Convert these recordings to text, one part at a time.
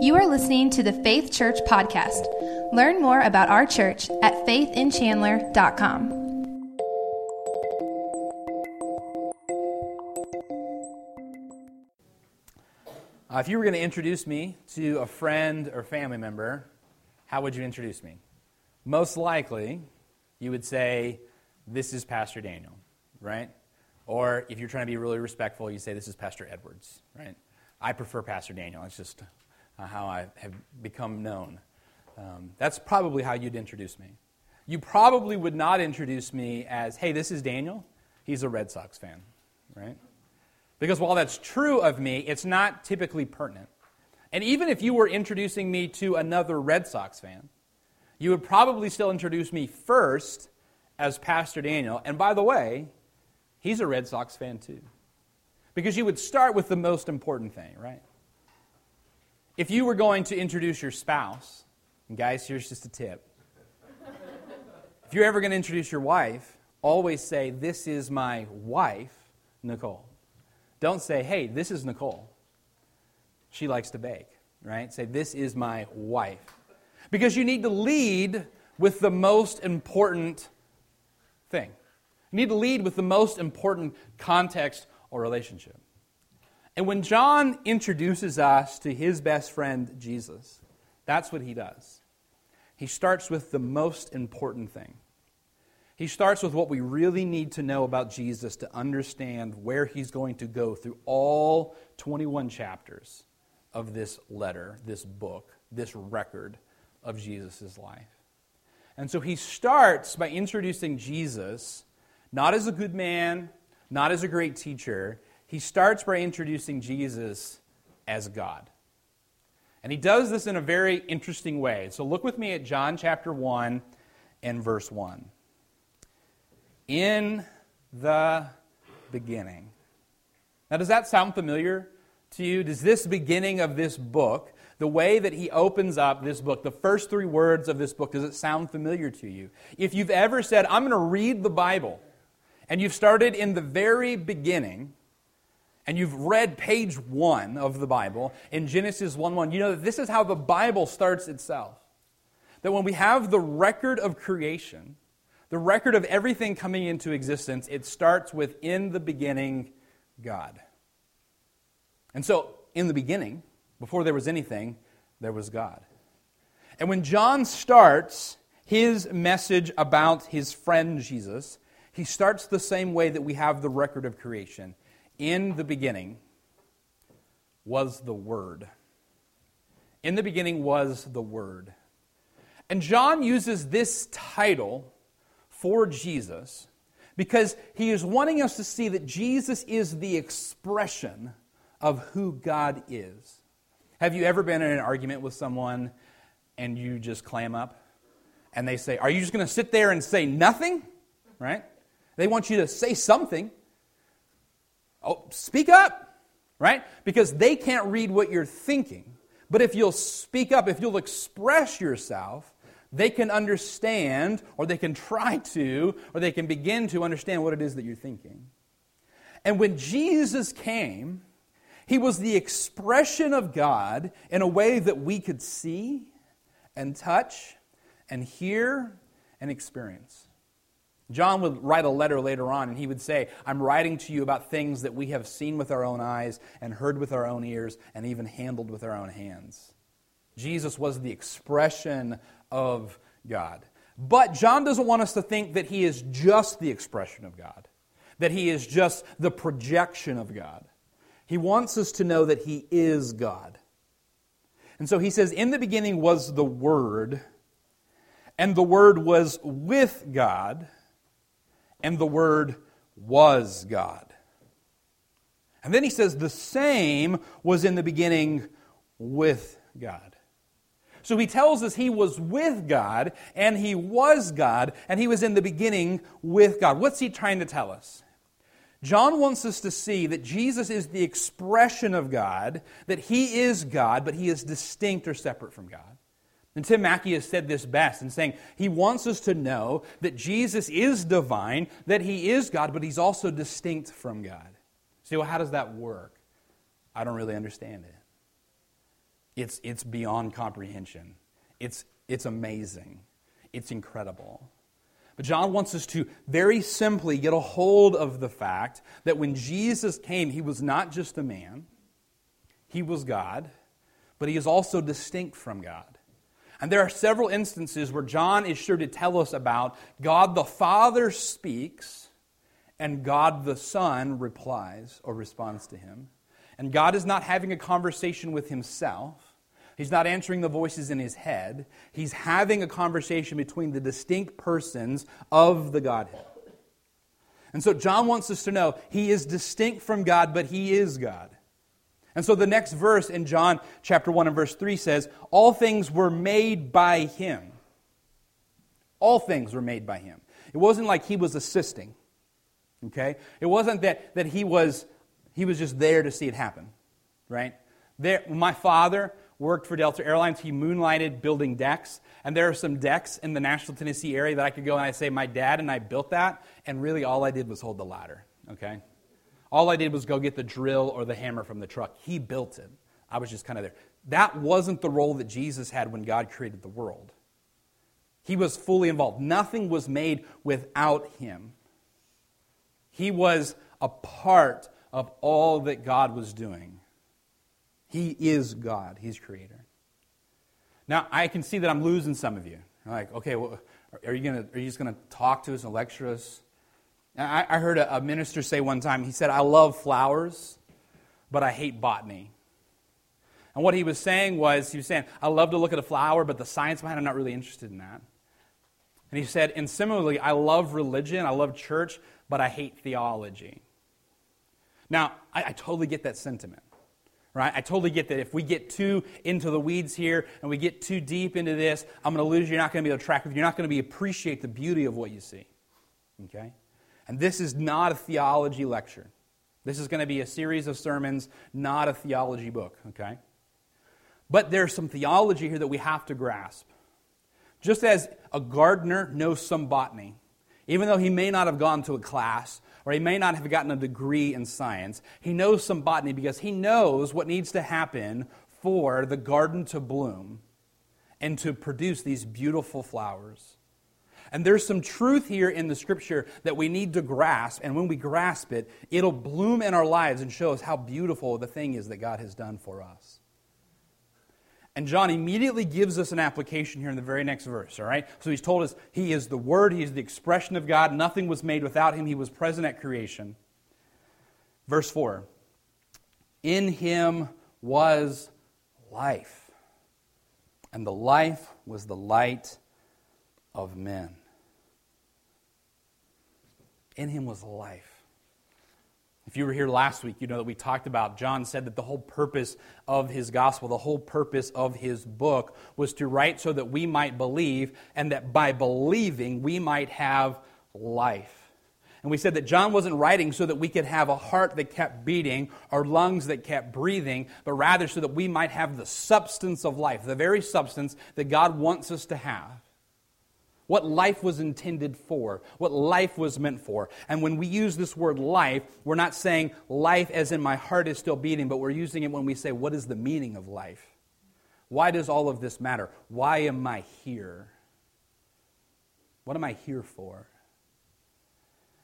You are listening to the Faith Church podcast. Learn more about our church at faithinchandler.com. Uh, if you were going to introduce me to a friend or family member, how would you introduce me? Most likely, you would say, This is Pastor Daniel, right? Or if you're trying to be really respectful, you say, This is Pastor Edwards, right? I prefer Pastor Daniel. It's just uh, how I have become known. Um, that's probably how you'd introduce me. You probably would not introduce me as, Hey, this is Daniel. He's a Red Sox fan, right? Because while that's true of me, it's not typically pertinent. And even if you were introducing me to another Red Sox fan, you would probably still introduce me first as Pastor Daniel. And by the way, he's a Red Sox fan too. Because you would start with the most important thing, right? If you were going to introduce your spouse, and guys, here's just a tip. if you're ever going to introduce your wife, always say, This is my wife, Nicole. Don't say, Hey, this is Nicole. She likes to bake, right? Say, This is my wife. Because you need to lead with the most important thing. You need to lead with the most important context or relationship. And when John introduces us to his best friend, Jesus, that's what he does. He starts with the most important thing. He starts with what we really need to know about Jesus to understand where he's going to go through all 21 chapters of this letter, this book, this record of Jesus' life. And so he starts by introducing Jesus not as a good man, not as a great teacher. He starts by introducing Jesus as God. And he does this in a very interesting way. So look with me at John chapter 1 and verse 1. In the beginning. Now, does that sound familiar to you? Does this beginning of this book the way that he opens up this book, the first three words of this book, does it sound familiar to you? If you've ever said, I'm going to read the Bible, and you've started in the very beginning, and you've read page one of the Bible in Genesis 1 1, you know that this is how the Bible starts itself. That when we have the record of creation, the record of everything coming into existence, it starts with in the beginning, God. And so, in the beginning, before there was anything, there was God. And when John starts his message about his friend Jesus, he starts the same way that we have the record of creation. In the beginning was the Word. In the beginning was the Word. And John uses this title for Jesus because he is wanting us to see that Jesus is the expression of who God is. Have you ever been in an argument with someone and you just clam up? And they say, Are you just going to sit there and say nothing? Right? They want you to say something. Oh, speak up, right? Because they can't read what you're thinking. But if you'll speak up, if you'll express yourself, they can understand, or they can try to, or they can begin to understand what it is that you're thinking. And when Jesus came, he was the expression of God in a way that we could see and touch and hear and experience. John would write a letter later on, and he would say, I'm writing to you about things that we have seen with our own eyes and heard with our own ears and even handled with our own hands. Jesus was the expression of God. But John doesn't want us to think that he is just the expression of God, that he is just the projection of God. He wants us to know that He is God. And so he says, In the beginning was the Word, and the Word was with God, and the Word was God. And then he says, The same was in the beginning with God. So he tells us he was with God, and he was God, and he was in the beginning with God. What's he trying to tell us? John wants us to see that Jesus is the expression of God, that he is God, but he is distinct or separate from God. And Tim Mackie has said this best in saying he wants us to know that Jesus is divine, that he is God, but he's also distinct from God. See, well, how does that work? I don't really understand it. It's, it's beyond comprehension. It's, it's amazing. It's incredible. But John wants us to very simply get a hold of the fact that when Jesus came, he was not just a man, he was God, but he is also distinct from God. And there are several instances where John is sure to tell us about God the Father speaks and God the Son replies or responds to him. And God is not having a conversation with himself. He's not answering the voices in his head. He's having a conversation between the distinct persons of the Godhead. And so John wants us to know he is distinct from God, but he is God. And so the next verse in John chapter 1 and verse 3 says, All things were made by him. All things were made by him. It wasn't like he was assisting. Okay? It wasn't that, that he was he was just there to see it happen. Right? There, my father worked for Delta Airlines. He moonlighted building decks. And there are some decks in the Nashville, Tennessee area that I could go and I say, My dad and I built that. And really all I did was hold the ladder. Okay? All I did was go get the drill or the hammer from the truck. He built it. I was just kind of there. That wasn't the role that Jesus had when God created the world. He was fully involved. Nothing was made without him. He was a part of all that God was doing. He is God, He's creator. Now, I can see that I'm losing some of you. Like, okay, well, are you, gonna, are you just going to talk to us and lecture us? I, I heard a, a minister say one time, he said, I love flowers, but I hate botany. And what he was saying was, he was saying, I love to look at a flower, but the science behind it, I'm not really interested in that. And he said, and similarly, I love religion, I love church, but I hate theology. Now, I, I totally get that sentiment right? I totally get that if we get too into the weeds here and we get too deep into this, I'm going to lose you. You're not going to be able to track with. You're not going to be appreciate the beauty of what you see. Okay? And this is not a theology lecture. This is going to be a series of sermons, not a theology book, okay? But there's some theology here that we have to grasp. Just as a gardener knows some botany, even though he may not have gone to a class or he may not have gotten a degree in science, he knows some botany because he knows what needs to happen for the garden to bloom and to produce these beautiful flowers. And there's some truth here in the scripture that we need to grasp. And when we grasp it, it'll bloom in our lives and show us how beautiful the thing is that God has done for us. And John immediately gives us an application here in the very next verse, all right? So he's told us he is the Word, he is the expression of God. Nothing was made without him, he was present at creation. Verse 4 In him was life, and the life was the light of men. In him was life. If you were here last week, you know that we talked about, John said that the whole purpose of his gospel, the whole purpose of his book, was to write so that we might believe, and that by believing we might have life. And we said that John wasn't writing so that we could have a heart that kept beating or lungs that kept breathing, but rather so that we might have the substance of life, the very substance that God wants us to have what life was intended for, what life was meant for. And when we use this word life, we're not saying life as in my heart is still beating, but we're using it when we say, what is the meaning of life? Why does all of this matter? Why am I here? What am I here for?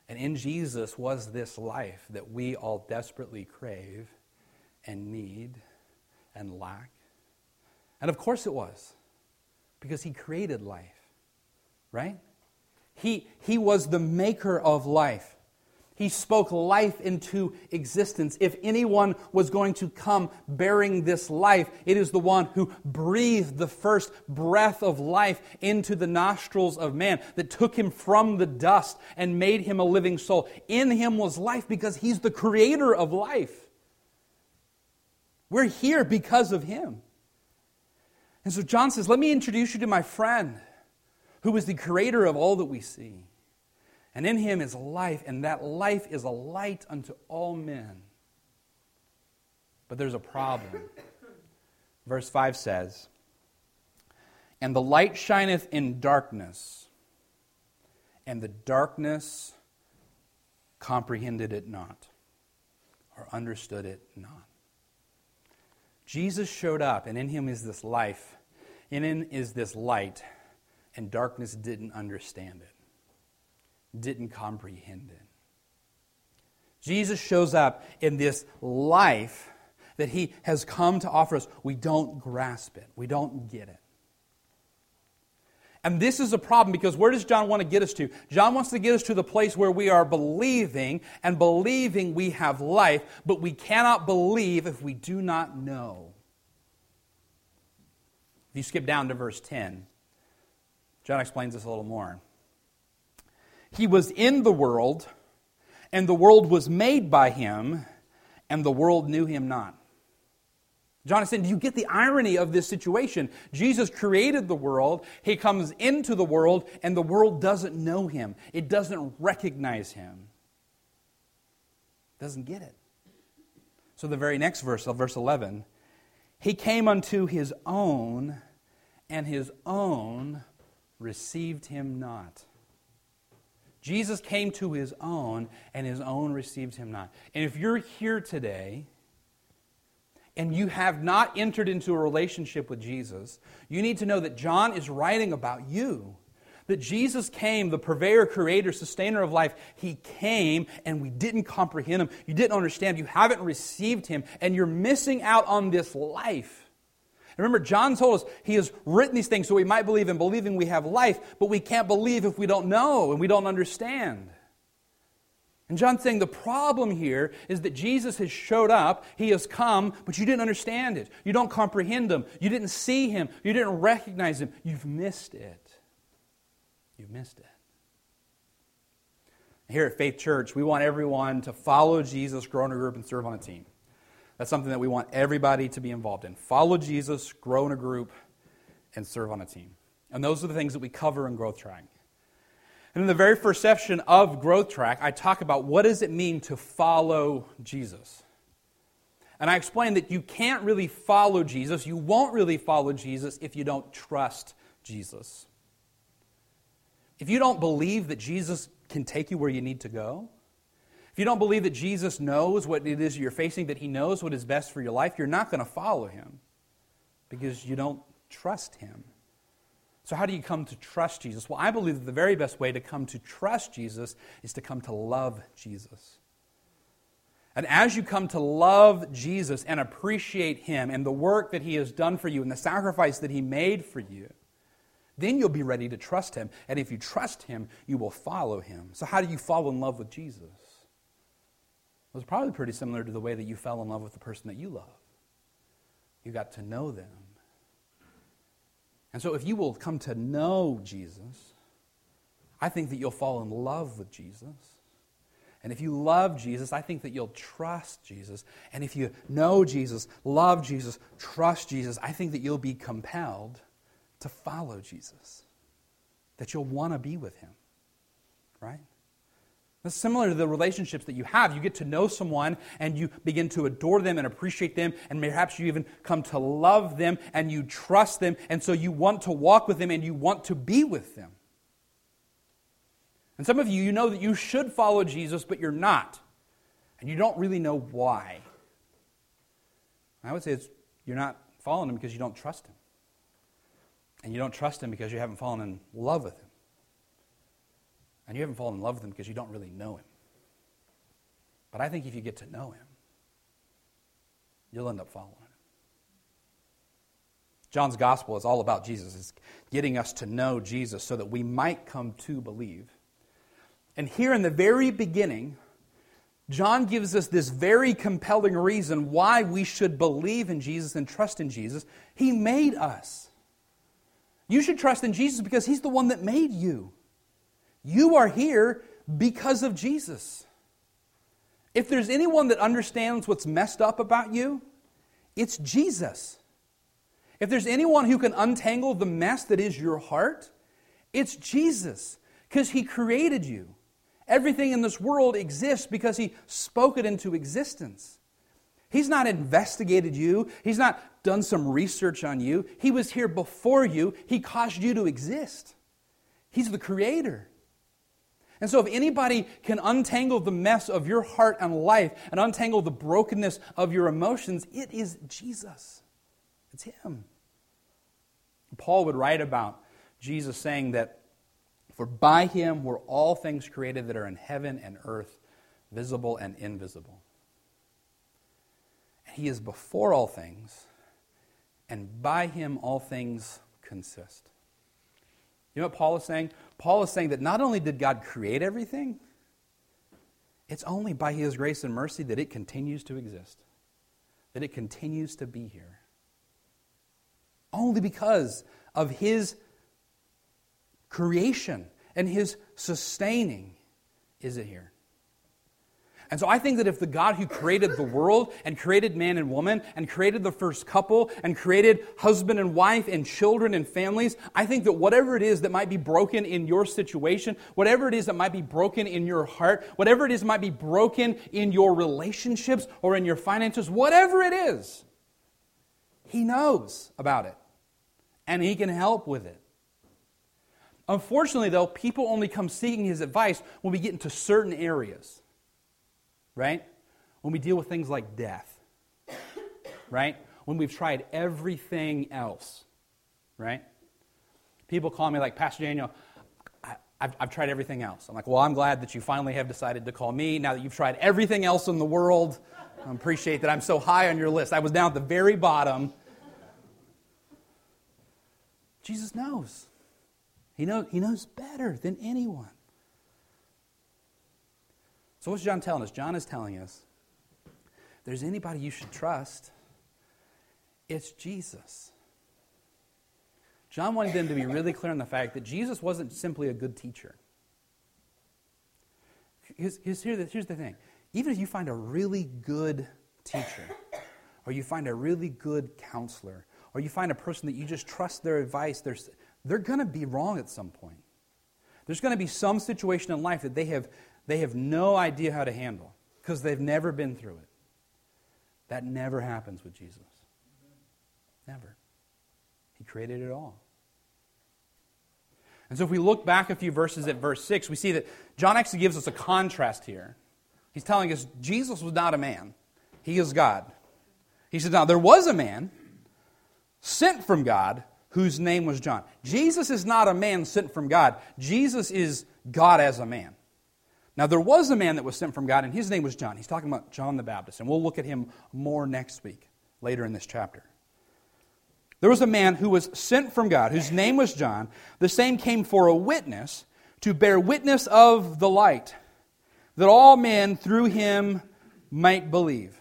And in Jesus was this life that we all desperately crave and need and lack. And of course it was, because He created life right? He, he was the maker of life. He spoke life into existence. If anyone was going to come bearing this life, it is the one who breathed the first breath of life into the nostrils of man, that took him from the dust and made him a living soul. In him was life because he's the creator of life. We're here because of him. And so John says, Let me introduce you to my friend who is the creator of all that we see. And in him is life, and that life is a light unto all men. But there's a problem. Verse 5 says, And the light shineth in darkness, and the darkness comprehended it not, or understood it not. Jesus showed up, and in him is this life, and in is this light, and darkness didn't understand it, didn't comprehend it. Jesus shows up in this life that he has come to offer us. We don't grasp it, we don't get it. And this is a problem because where does John want to get us to? John wants to get us to the place where we are believing, and believing we have life, but we cannot believe if we do not know. If you skip down to verse 10, John explains this a little more. He was in the world, and the world was made by him, and the world knew him not. John is saying, Do you get the irony of this situation? Jesus created the world, he comes into the world, and the world doesn't know him. It doesn't recognize him. Doesn't get it. So the very next verse, uh, verse 11, he came unto his own, and his own received him not. Jesus came to his own, and his own received him not. And if you're here today, and you have not entered into a relationship with Jesus, you need to know that John is writing about you. That Jesus came, the purveyor, creator, sustainer of life. He came and we didn't comprehend him. You didn't understand. You haven't received him and you're missing out on this life. Remember, John told us he has written these things so we might believe in believing we have life, but we can't believe if we don't know and we don't understand. And John's saying the problem here is that Jesus has showed up, he has come, but you didn't understand it. You don't comprehend him. You didn't see him. You didn't recognize him. You've missed it. You've missed it. Here at Faith Church, we want everyone to follow Jesus, grow in a group, and serve on a team. That's something that we want everybody to be involved in. Follow Jesus, grow in a group, and serve on a team. And those are the things that we cover in Growth Track. And in the very first section of Growth Track, I talk about what does it mean to follow Jesus. And I explain that you can't really follow Jesus, you won't really follow Jesus if you don't trust Jesus. If you don't believe that Jesus can take you where you need to go, if you don't believe that Jesus knows what it is you're facing, that he knows what is best for your life, you're not going to follow him because you don't trust him. So, how do you come to trust Jesus? Well, I believe that the very best way to come to trust Jesus is to come to love Jesus. And as you come to love Jesus and appreciate Him and the work that He has done for you and the sacrifice that He made for you, then you'll be ready to trust Him. And if you trust Him, you will follow Him. So, how do you fall in love with Jesus? It's probably pretty similar to the way that you fell in love with the person that you love. You got to know them and so, if you will come to know Jesus, I think that you'll fall in love with Jesus. And if you love Jesus, I think that you'll trust Jesus. And if you know Jesus, love Jesus, trust Jesus, I think that you'll be compelled to follow Jesus. That you'll want to be with him. Right? It's similar to the relationships that you have. You get to know someone and you begin to adore them and appreciate them, and perhaps you even come to love them and you trust them, and so you want to walk with them and you want to be with them. And some of you, you know that you should follow Jesus, but you're not, and you don't really know why. I would say it's, you're not following him because you don't trust him. And you don't trust him because you haven't fallen in love with him. And you haven't fallen in love with him because you don't really know him. But I think if you get to know him, you'll end up following him. John's gospel is all about Jesus. It's getting us to know Jesus so that we might come to believe. And here in the very beginning, John gives us this very compelling reason why we should believe in Jesus and trust in Jesus. He made us. You should trust in Jesus because he's the one that made you. You are here because of Jesus. If there's anyone that understands what's messed up about you, it's Jesus. If there's anyone who can untangle the mess that is your heart, it's Jesus, because He created you. Everything in this world exists because He spoke it into existence. He's not investigated you, He's not done some research on you. He was here before you, He caused you to exist. He's the Creator. And so, if anybody can untangle the mess of your heart and life and untangle the brokenness of your emotions, it is Jesus. It's Him. Paul would write about Jesus saying that, For by Him were all things created that are in heaven and earth, visible and invisible. And He is before all things, and by Him all things consist. You know what Paul is saying? Paul is saying that not only did God create everything, it's only by His grace and mercy that it continues to exist, that it continues to be here. Only because of His creation and His sustaining is it here. And so I think that if the God who created the world and created man and woman and created the first couple and created husband and wife and children and families, I think that whatever it is that might be broken in your situation, whatever it is that might be broken in your heart, whatever it is that might be broken in your relationships or in your finances, whatever it is, He knows about it and He can help with it. Unfortunately, though, people only come seeking His advice when we get into certain areas right? When we deal with things like death, right? When we've tried everything else, right? People call me like, Pastor Daniel, I've, I've, tried everything else. I'm like, well, I'm glad that you finally have decided to call me now that you've tried everything else in the world. I appreciate that I'm so high on your list. I was down at the very bottom. Jesus knows. He, know, he knows better than anyone. So, what's John telling us? John is telling us there's anybody you should trust, it's Jesus. John wanted them to be really clear on the fact that Jesus wasn't simply a good teacher. Here's, the thing even if you find a really good teacher, or you find a really good counselor, or you find a person that you just trust their advice, they're going to be wrong at some point. There's going to be some situation in life that they have they have no idea how to handle because they've never been through it. That never happens with Jesus. Never. He created it all. And so if we look back a few verses at verse 6, we see that John actually gives us a contrast here. He's telling us Jesus was not a man, he is God. He says, Now there was a man sent from God whose name was John. Jesus is not a man sent from God, Jesus is God as a man. Now, there was a man that was sent from God, and his name was John. He's talking about John the Baptist, and we'll look at him more next week, later in this chapter. There was a man who was sent from God, whose name was John. The same came for a witness, to bear witness of the light, that all men through him might believe.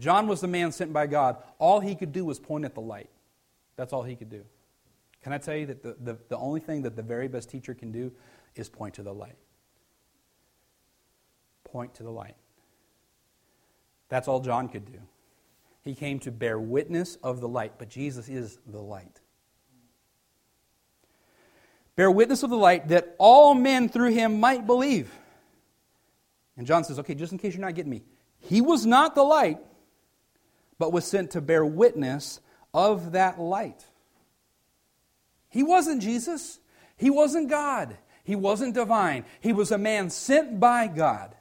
John was the man sent by God. All he could do was point at the light. That's all he could do. Can I tell you that the, the, the only thing that the very best teacher can do is point to the light? Point to the light. That's all John could do. He came to bear witness of the light, but Jesus is the light. Bear witness of the light that all men through him might believe. And John says, okay, just in case you're not getting me, he was not the light, but was sent to bear witness of that light. He wasn't Jesus. He wasn't God. He wasn't divine. He was a man sent by God.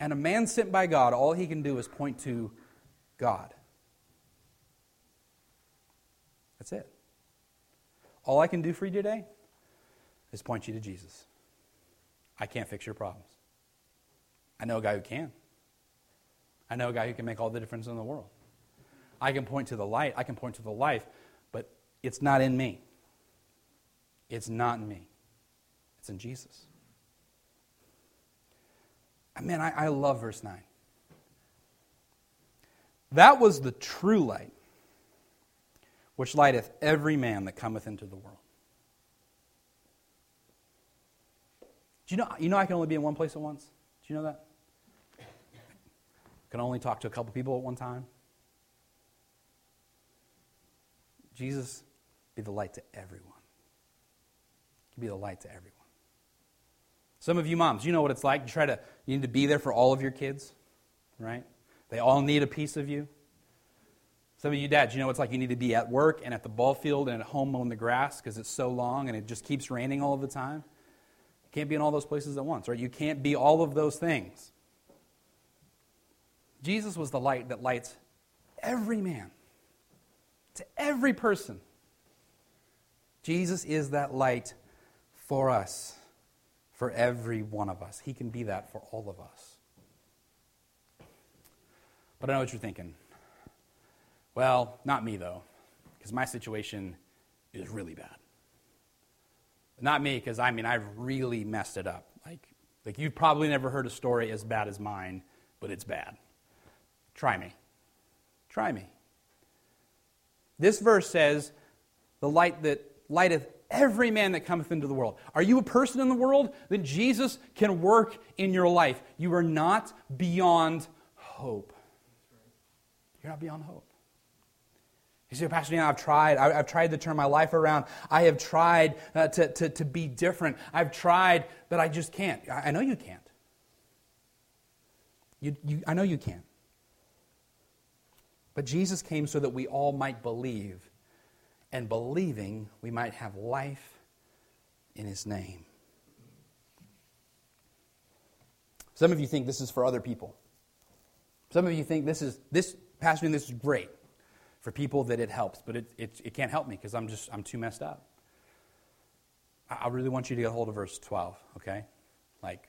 And a man sent by God, all he can do is point to God. That's it. All I can do for you today is point you to Jesus. I can't fix your problems. I know a guy who can. I know a guy who can make all the difference in the world. I can point to the light, I can point to the life, but it's not in me. It's not in me. It's in Jesus. Man, I, I love verse 9. That was the true light, which lighteth every man that cometh into the world. Do you know, you know I can only be in one place at once? Do you know that? I can only talk to a couple people at one time. Jesus be the light to everyone. Be the light to everyone. Some of you moms, you know what it's like. You try to, you need to be there for all of your kids, right? They all need a piece of you. Some of you dads, you know what it's like. You need to be at work and at the ball field and at home mowing the grass because it's so long and it just keeps raining all the time. You can't be in all those places at once, right? You can't be all of those things. Jesus was the light that lights every man, to every person. Jesus is that light for us, for every one of us. He can be that for all of us. But I know what you're thinking. Well, not me, though, because my situation is really bad. Not me, because I mean, I've really messed it up. Like, like, you've probably never heard a story as bad as mine, but it's bad. Try me. Try me. This verse says, The light that lighteth every man that cometh into the world. Are you a person in the world? Then Jesus can work in your life. You are not beyond hope. You're not beyond hope. You say, Pastor Dan, I've tried. I, have tried to turn my life around. I have tried uh, to, to, to be different. I've tried, but I just can't. I, I know you can't. You, you, I know you can't. But Jesus came so that we all might believe, and believing, we might have life in his name. Some of you think this is for other people. Some of you think this is this Pastor, this is great for people that it helps, but it, it, it can't help me because I'm just, I'm too messed up. I, I really want you to get a hold of verse 12, okay? Like,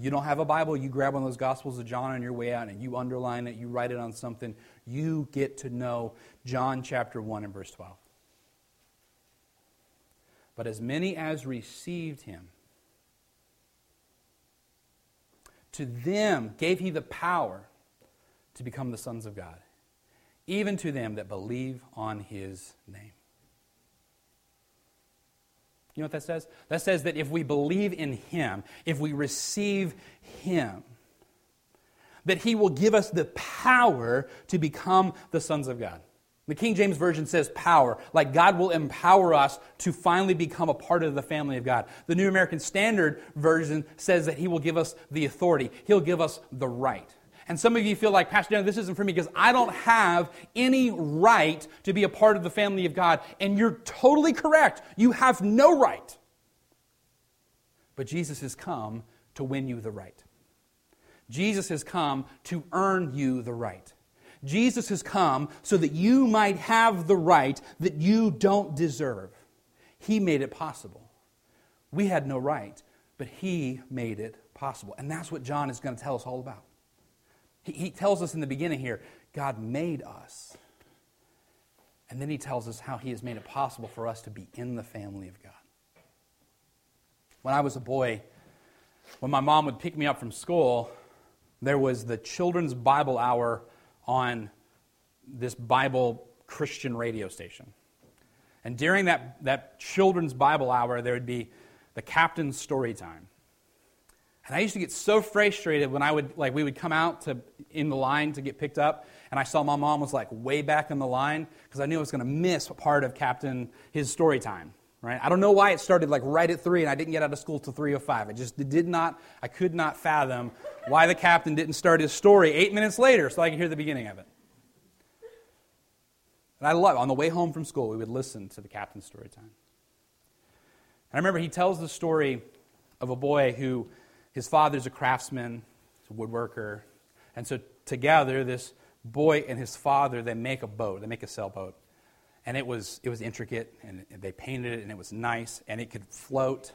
you don't have a Bible, you grab one of those Gospels of John on your way out and you underline it, you write it on something. You get to know John chapter 1 and verse 12. But as many as received him, to them gave he the power to become the sons of God, even to them that believe on his name. You know what that says? That says that if we believe in him, if we receive him, that he will give us the power to become the sons of God. The King James Version says power, like God will empower us to finally become a part of the family of God. The New American Standard Version says that He will give us the authority, He'll give us the right. And some of you feel like, Pastor Dan, this isn't for me because I don't have any right to be a part of the family of God. And you're totally correct. You have no right. But Jesus has come to win you the right. Jesus has come to earn you the right. Jesus has come so that you might have the right that you don't deserve. He made it possible. We had no right, but He made it possible. And that's what John is going to tell us all about. He, he tells us in the beginning here God made us. And then he tells us how he has made it possible for us to be in the family of God. When I was a boy, when my mom would pick me up from school, there was the children's Bible hour on this Bible Christian radio station. And during that, that children's Bible hour, there would be the captain's story time. And I used to get so frustrated when I would, like, we would come out to, in the line to get picked up, and I saw my mom was, like, way back in the line, because I knew I was going to miss a part of Captain, his story time, right? I don't know why it started, like, right at 3, and I didn't get out of school till 3.05. I just did not, I could not fathom why the captain didn't start his story eight minutes later so I could hear the beginning of it. And I love, on the way home from school, we would listen to the captain's story time. And I remember he tells the story of a boy who his father's a craftsman, he's a woodworker. And so together, this boy and his father, they make a boat. They make a sailboat. And it was, it was intricate, and they painted it, and it was nice, and it could float.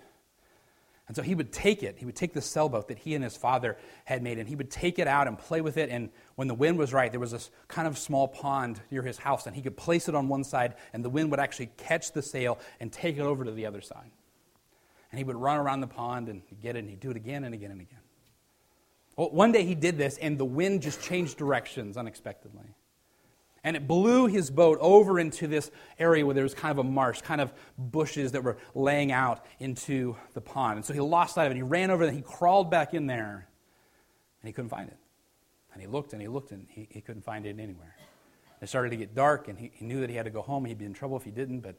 And so he would take it. He would take the sailboat that he and his father had made, and he would take it out and play with it. And when the wind was right, there was this kind of small pond near his house, and he could place it on one side, and the wind would actually catch the sail and take it over to the other side. And he would run around the pond and get it, and he'd do it again and again and again. Well, one day he did this, and the wind just changed directions unexpectedly. And it blew his boat over into this area where there was kind of a marsh, kind of bushes that were laying out into the pond. And so he lost sight of it. He ran over and he crawled back in there, and he couldn't find it. And he looked and he looked, and he, he couldn't find it anywhere. It started to get dark, and he, he knew that he had to go home. He'd be in trouble if he didn't, but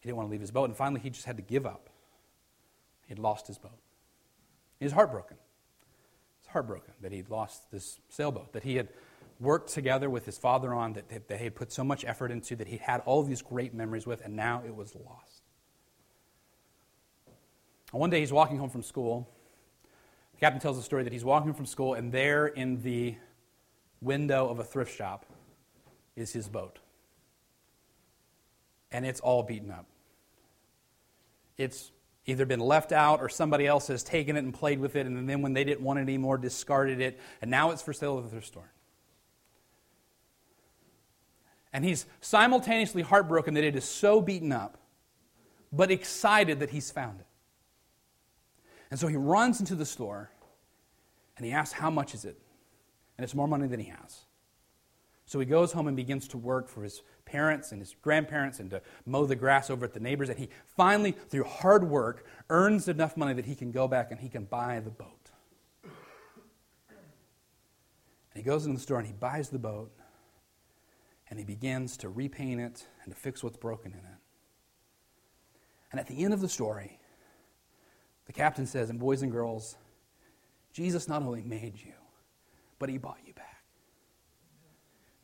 he didn't want to leave his boat. And finally, he just had to give up. He'd lost his boat. He was heartbroken. He was heartbroken that he'd lost this sailboat that he had worked together with his father on, that, he had put so much effort into, that he had all these great memories with, and now it was lost. One day he's walking home from school. The captain tells the story that he's walking from school, and there in the window of a thrift shop is his boat. And it's all beaten up. It's either been left out or somebody else has taken it and played with it, and then when they didn't want it anymore, discarded it, and now it's for sale at the thrift store. And he's simultaneously heartbroken that it is so beaten up, but excited that he's found it. And so he runs into the store and he asks, How much is it? And it's more money than he has. So he goes home and begins to work for his parents and his grandparents and to mow the grass over at the neighbors. And he finally, through hard work, earns enough money that he can go back and he can buy the boat. And he goes into the store and he buys the boat and he begins to repaint it and to fix what's broken in it. And at the end of the story, the captain says, and boys and girls, Jesus not only made you, but he bought you back.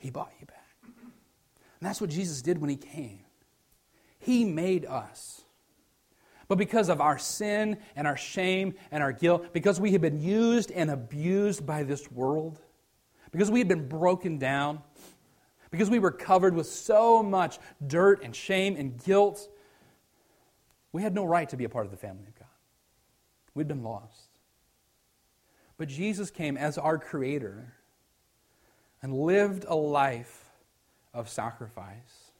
He bought you back. And that's what Jesus did when he came. He made us. But because of our sin and our shame and our guilt, because we have been used and abused by this world, because we had been broken down, because we were covered with so much dirt and shame and guilt, we had no right to be a part of the family of God. We'd been lost. But Jesus came as our Creator and lived a life of sacrifice,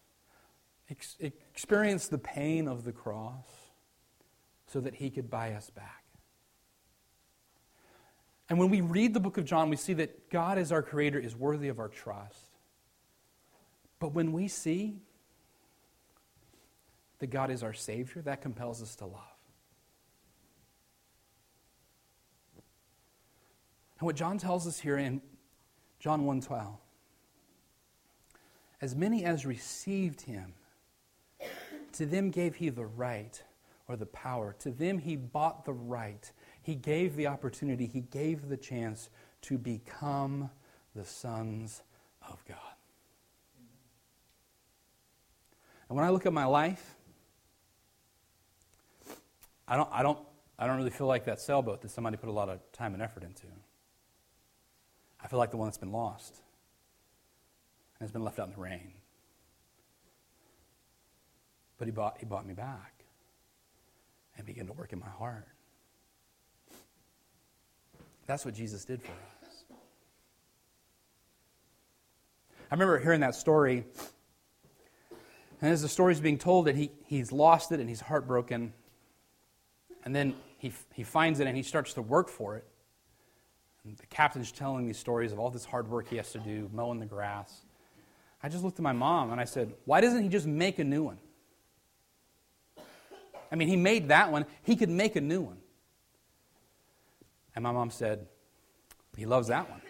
ex- experienced the pain of the cross so that he could buy us back. And when we read the book of John, we see that God as our creator is worthy of our trust. But when we see that God is our Savior, that compels us to love. And what John tells us here in John 1:12. As many as received him, to them gave he the right or the power. To them he bought the right. He gave the opportunity, he gave the chance to become the sons of God. And when I look at my life, I don't, I don't, I don't really feel like that sailboat that somebody put a lot of time and effort into. I feel like the one that's been lost and has been left out in the rain. But he bought, he bought me back and began to work in my heart. That's what Jesus did for us. I remember hearing that story, and as the story's being told, that he, he's lost it and he's heartbroken. And then he, he finds it and he starts to work for it. The captain's telling me stories of all this hard work he has to do, mowing the grass. I just looked at my mom and I said, Why doesn't he just make a new one? I mean, he made that one, he could make a new one. And my mom said, He loves that one.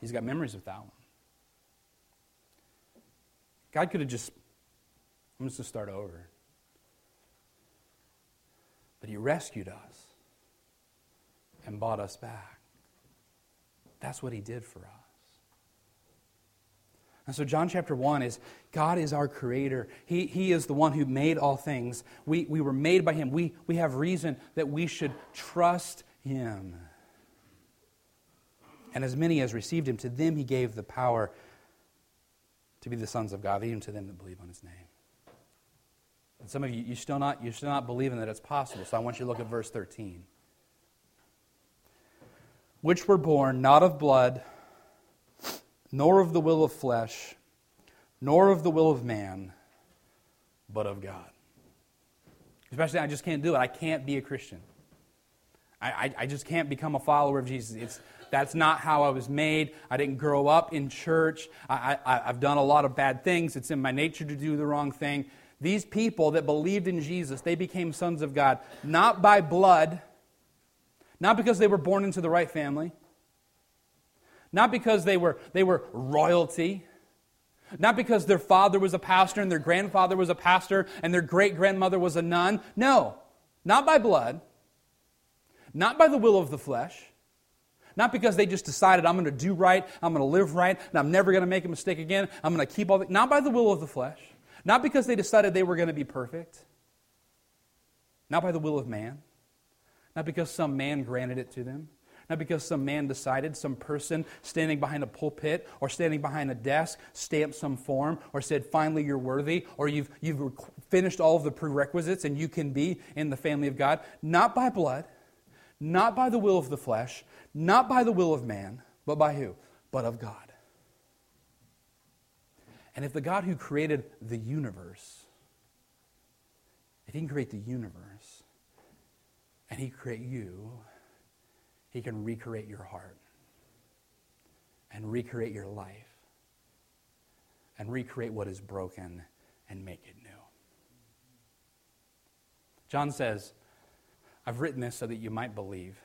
He's got memories with that one. God could have just, I'm just going to start over. But He rescued us and bought us back. That's what he did for us. And so, John chapter 1 is God is our creator. He, he is the one who made all things. We, we were made by him. We, we have reason that we should trust him. And as many as received him, to them he gave the power to be the sons of God, even to them that believe on his name. And some of you, you still not, you're still not believing that it's possible. So I want you to look at verse 13 which were born not of blood, nor of the will of flesh, nor of the will of man, but of God. Especially, I just can't do it. I can't be a Christian. I, I, I, just can't become a follower of Jesus. It's, that's not how I was made. I didn't grow up in church. I, I, I've done a lot of bad things. It's in my nature to do the wrong thing. These people that believed in Jesus, they became sons of God, not by blood not because they were born into the right family, not because they were, they were royalty, not because their father was a pastor and their grandfather was a pastor and their great grandmother was a nun. No, not by blood, not by the will of the flesh. Not because they just decided, I'm going to do right, I'm going to live right, and I'm never going to make a mistake again. I'm going to keep all the. Not by the will of the flesh. Not because they decided they were going to be perfect. not by the will of man, not because some man granted it to them, not because some man decided, some person standing behind a pulpit or standing behind a desk stamped some form or said, finally you're worthy, or you've, you've finished all of the prerequisites and you can be in the family of God. Not by blood, not by the will of the flesh, not by the will of man, but by who? But of God. And if the God who created the universe, if he can create the universe, and he create you, he can recreate your heart and recreate your life and recreate what is broken and make it new. John says, I've written this so that you might believe,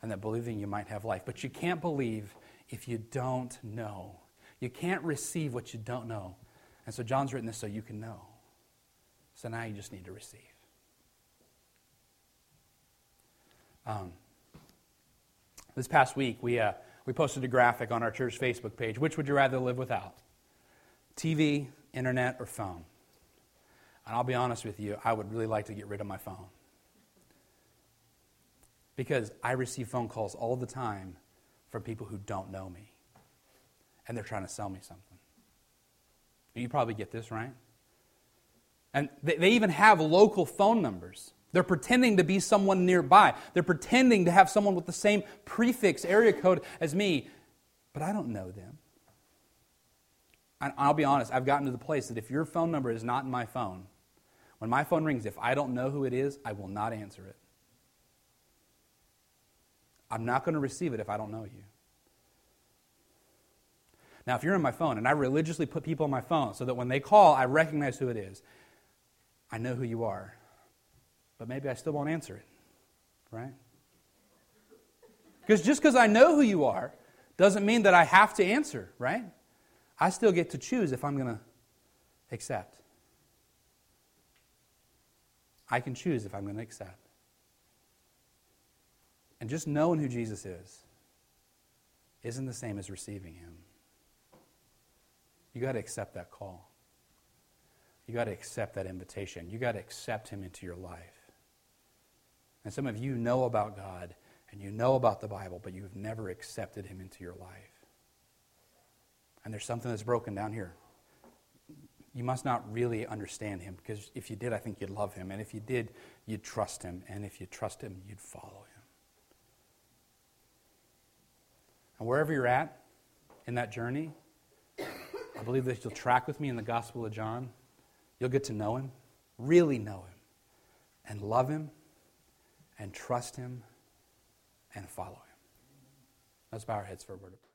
and that believing you might have life. But you can't believe if you don't know. You can't receive what you don't know. And so John's written this so you can know. So now you just need to receive. Um, this past week, we, uh, we posted a graphic on our church Facebook page. Which would you rather live without? TV, internet, or phone? And I'll be honest with you, I would really like to get rid of my phone. Because I receive phone calls all the time from people who don't know me. And they're trying to sell me something. You probably get this, right? And they, they even have local phone numbers. They're pretending to be someone nearby. They're pretending to have someone with the same prefix area code as me, but I don't know them. I'll be honest, I've gotten to the place that if your phone number is not in my phone, when my phone rings, if I don't know who it is, I will not answer it. I'm not going to receive it if I don't know you. Now, if you're on my phone, and I religiously put people on my phone so that when they call, I recognize who it is, I know who you are but maybe I still won't answer it, right? Because just because I know who you are doesn't mean that I have to answer, right? I still get to choose if I'm going to accept. I can choose if I'm going to accept. And just knowing who Jesus is isn't the same as receiving him. You got to accept that call. You got to accept that invitation. You got to accept him into your life. And some of you know about God and you know about the Bible, but you've never accepted Him into your life. And there's something that's broken down here. You must not really understand Him because if you did, I think you'd love Him. And if you did, you'd trust Him. And if you trust Him, you'd follow Him. And wherever you're at in that journey, I believe that you'll track with me in the Gospel of John. You'll get to know Him, really know Him, and love Him and trust Him and follow Him. Let's bow our heads for a word of prayer.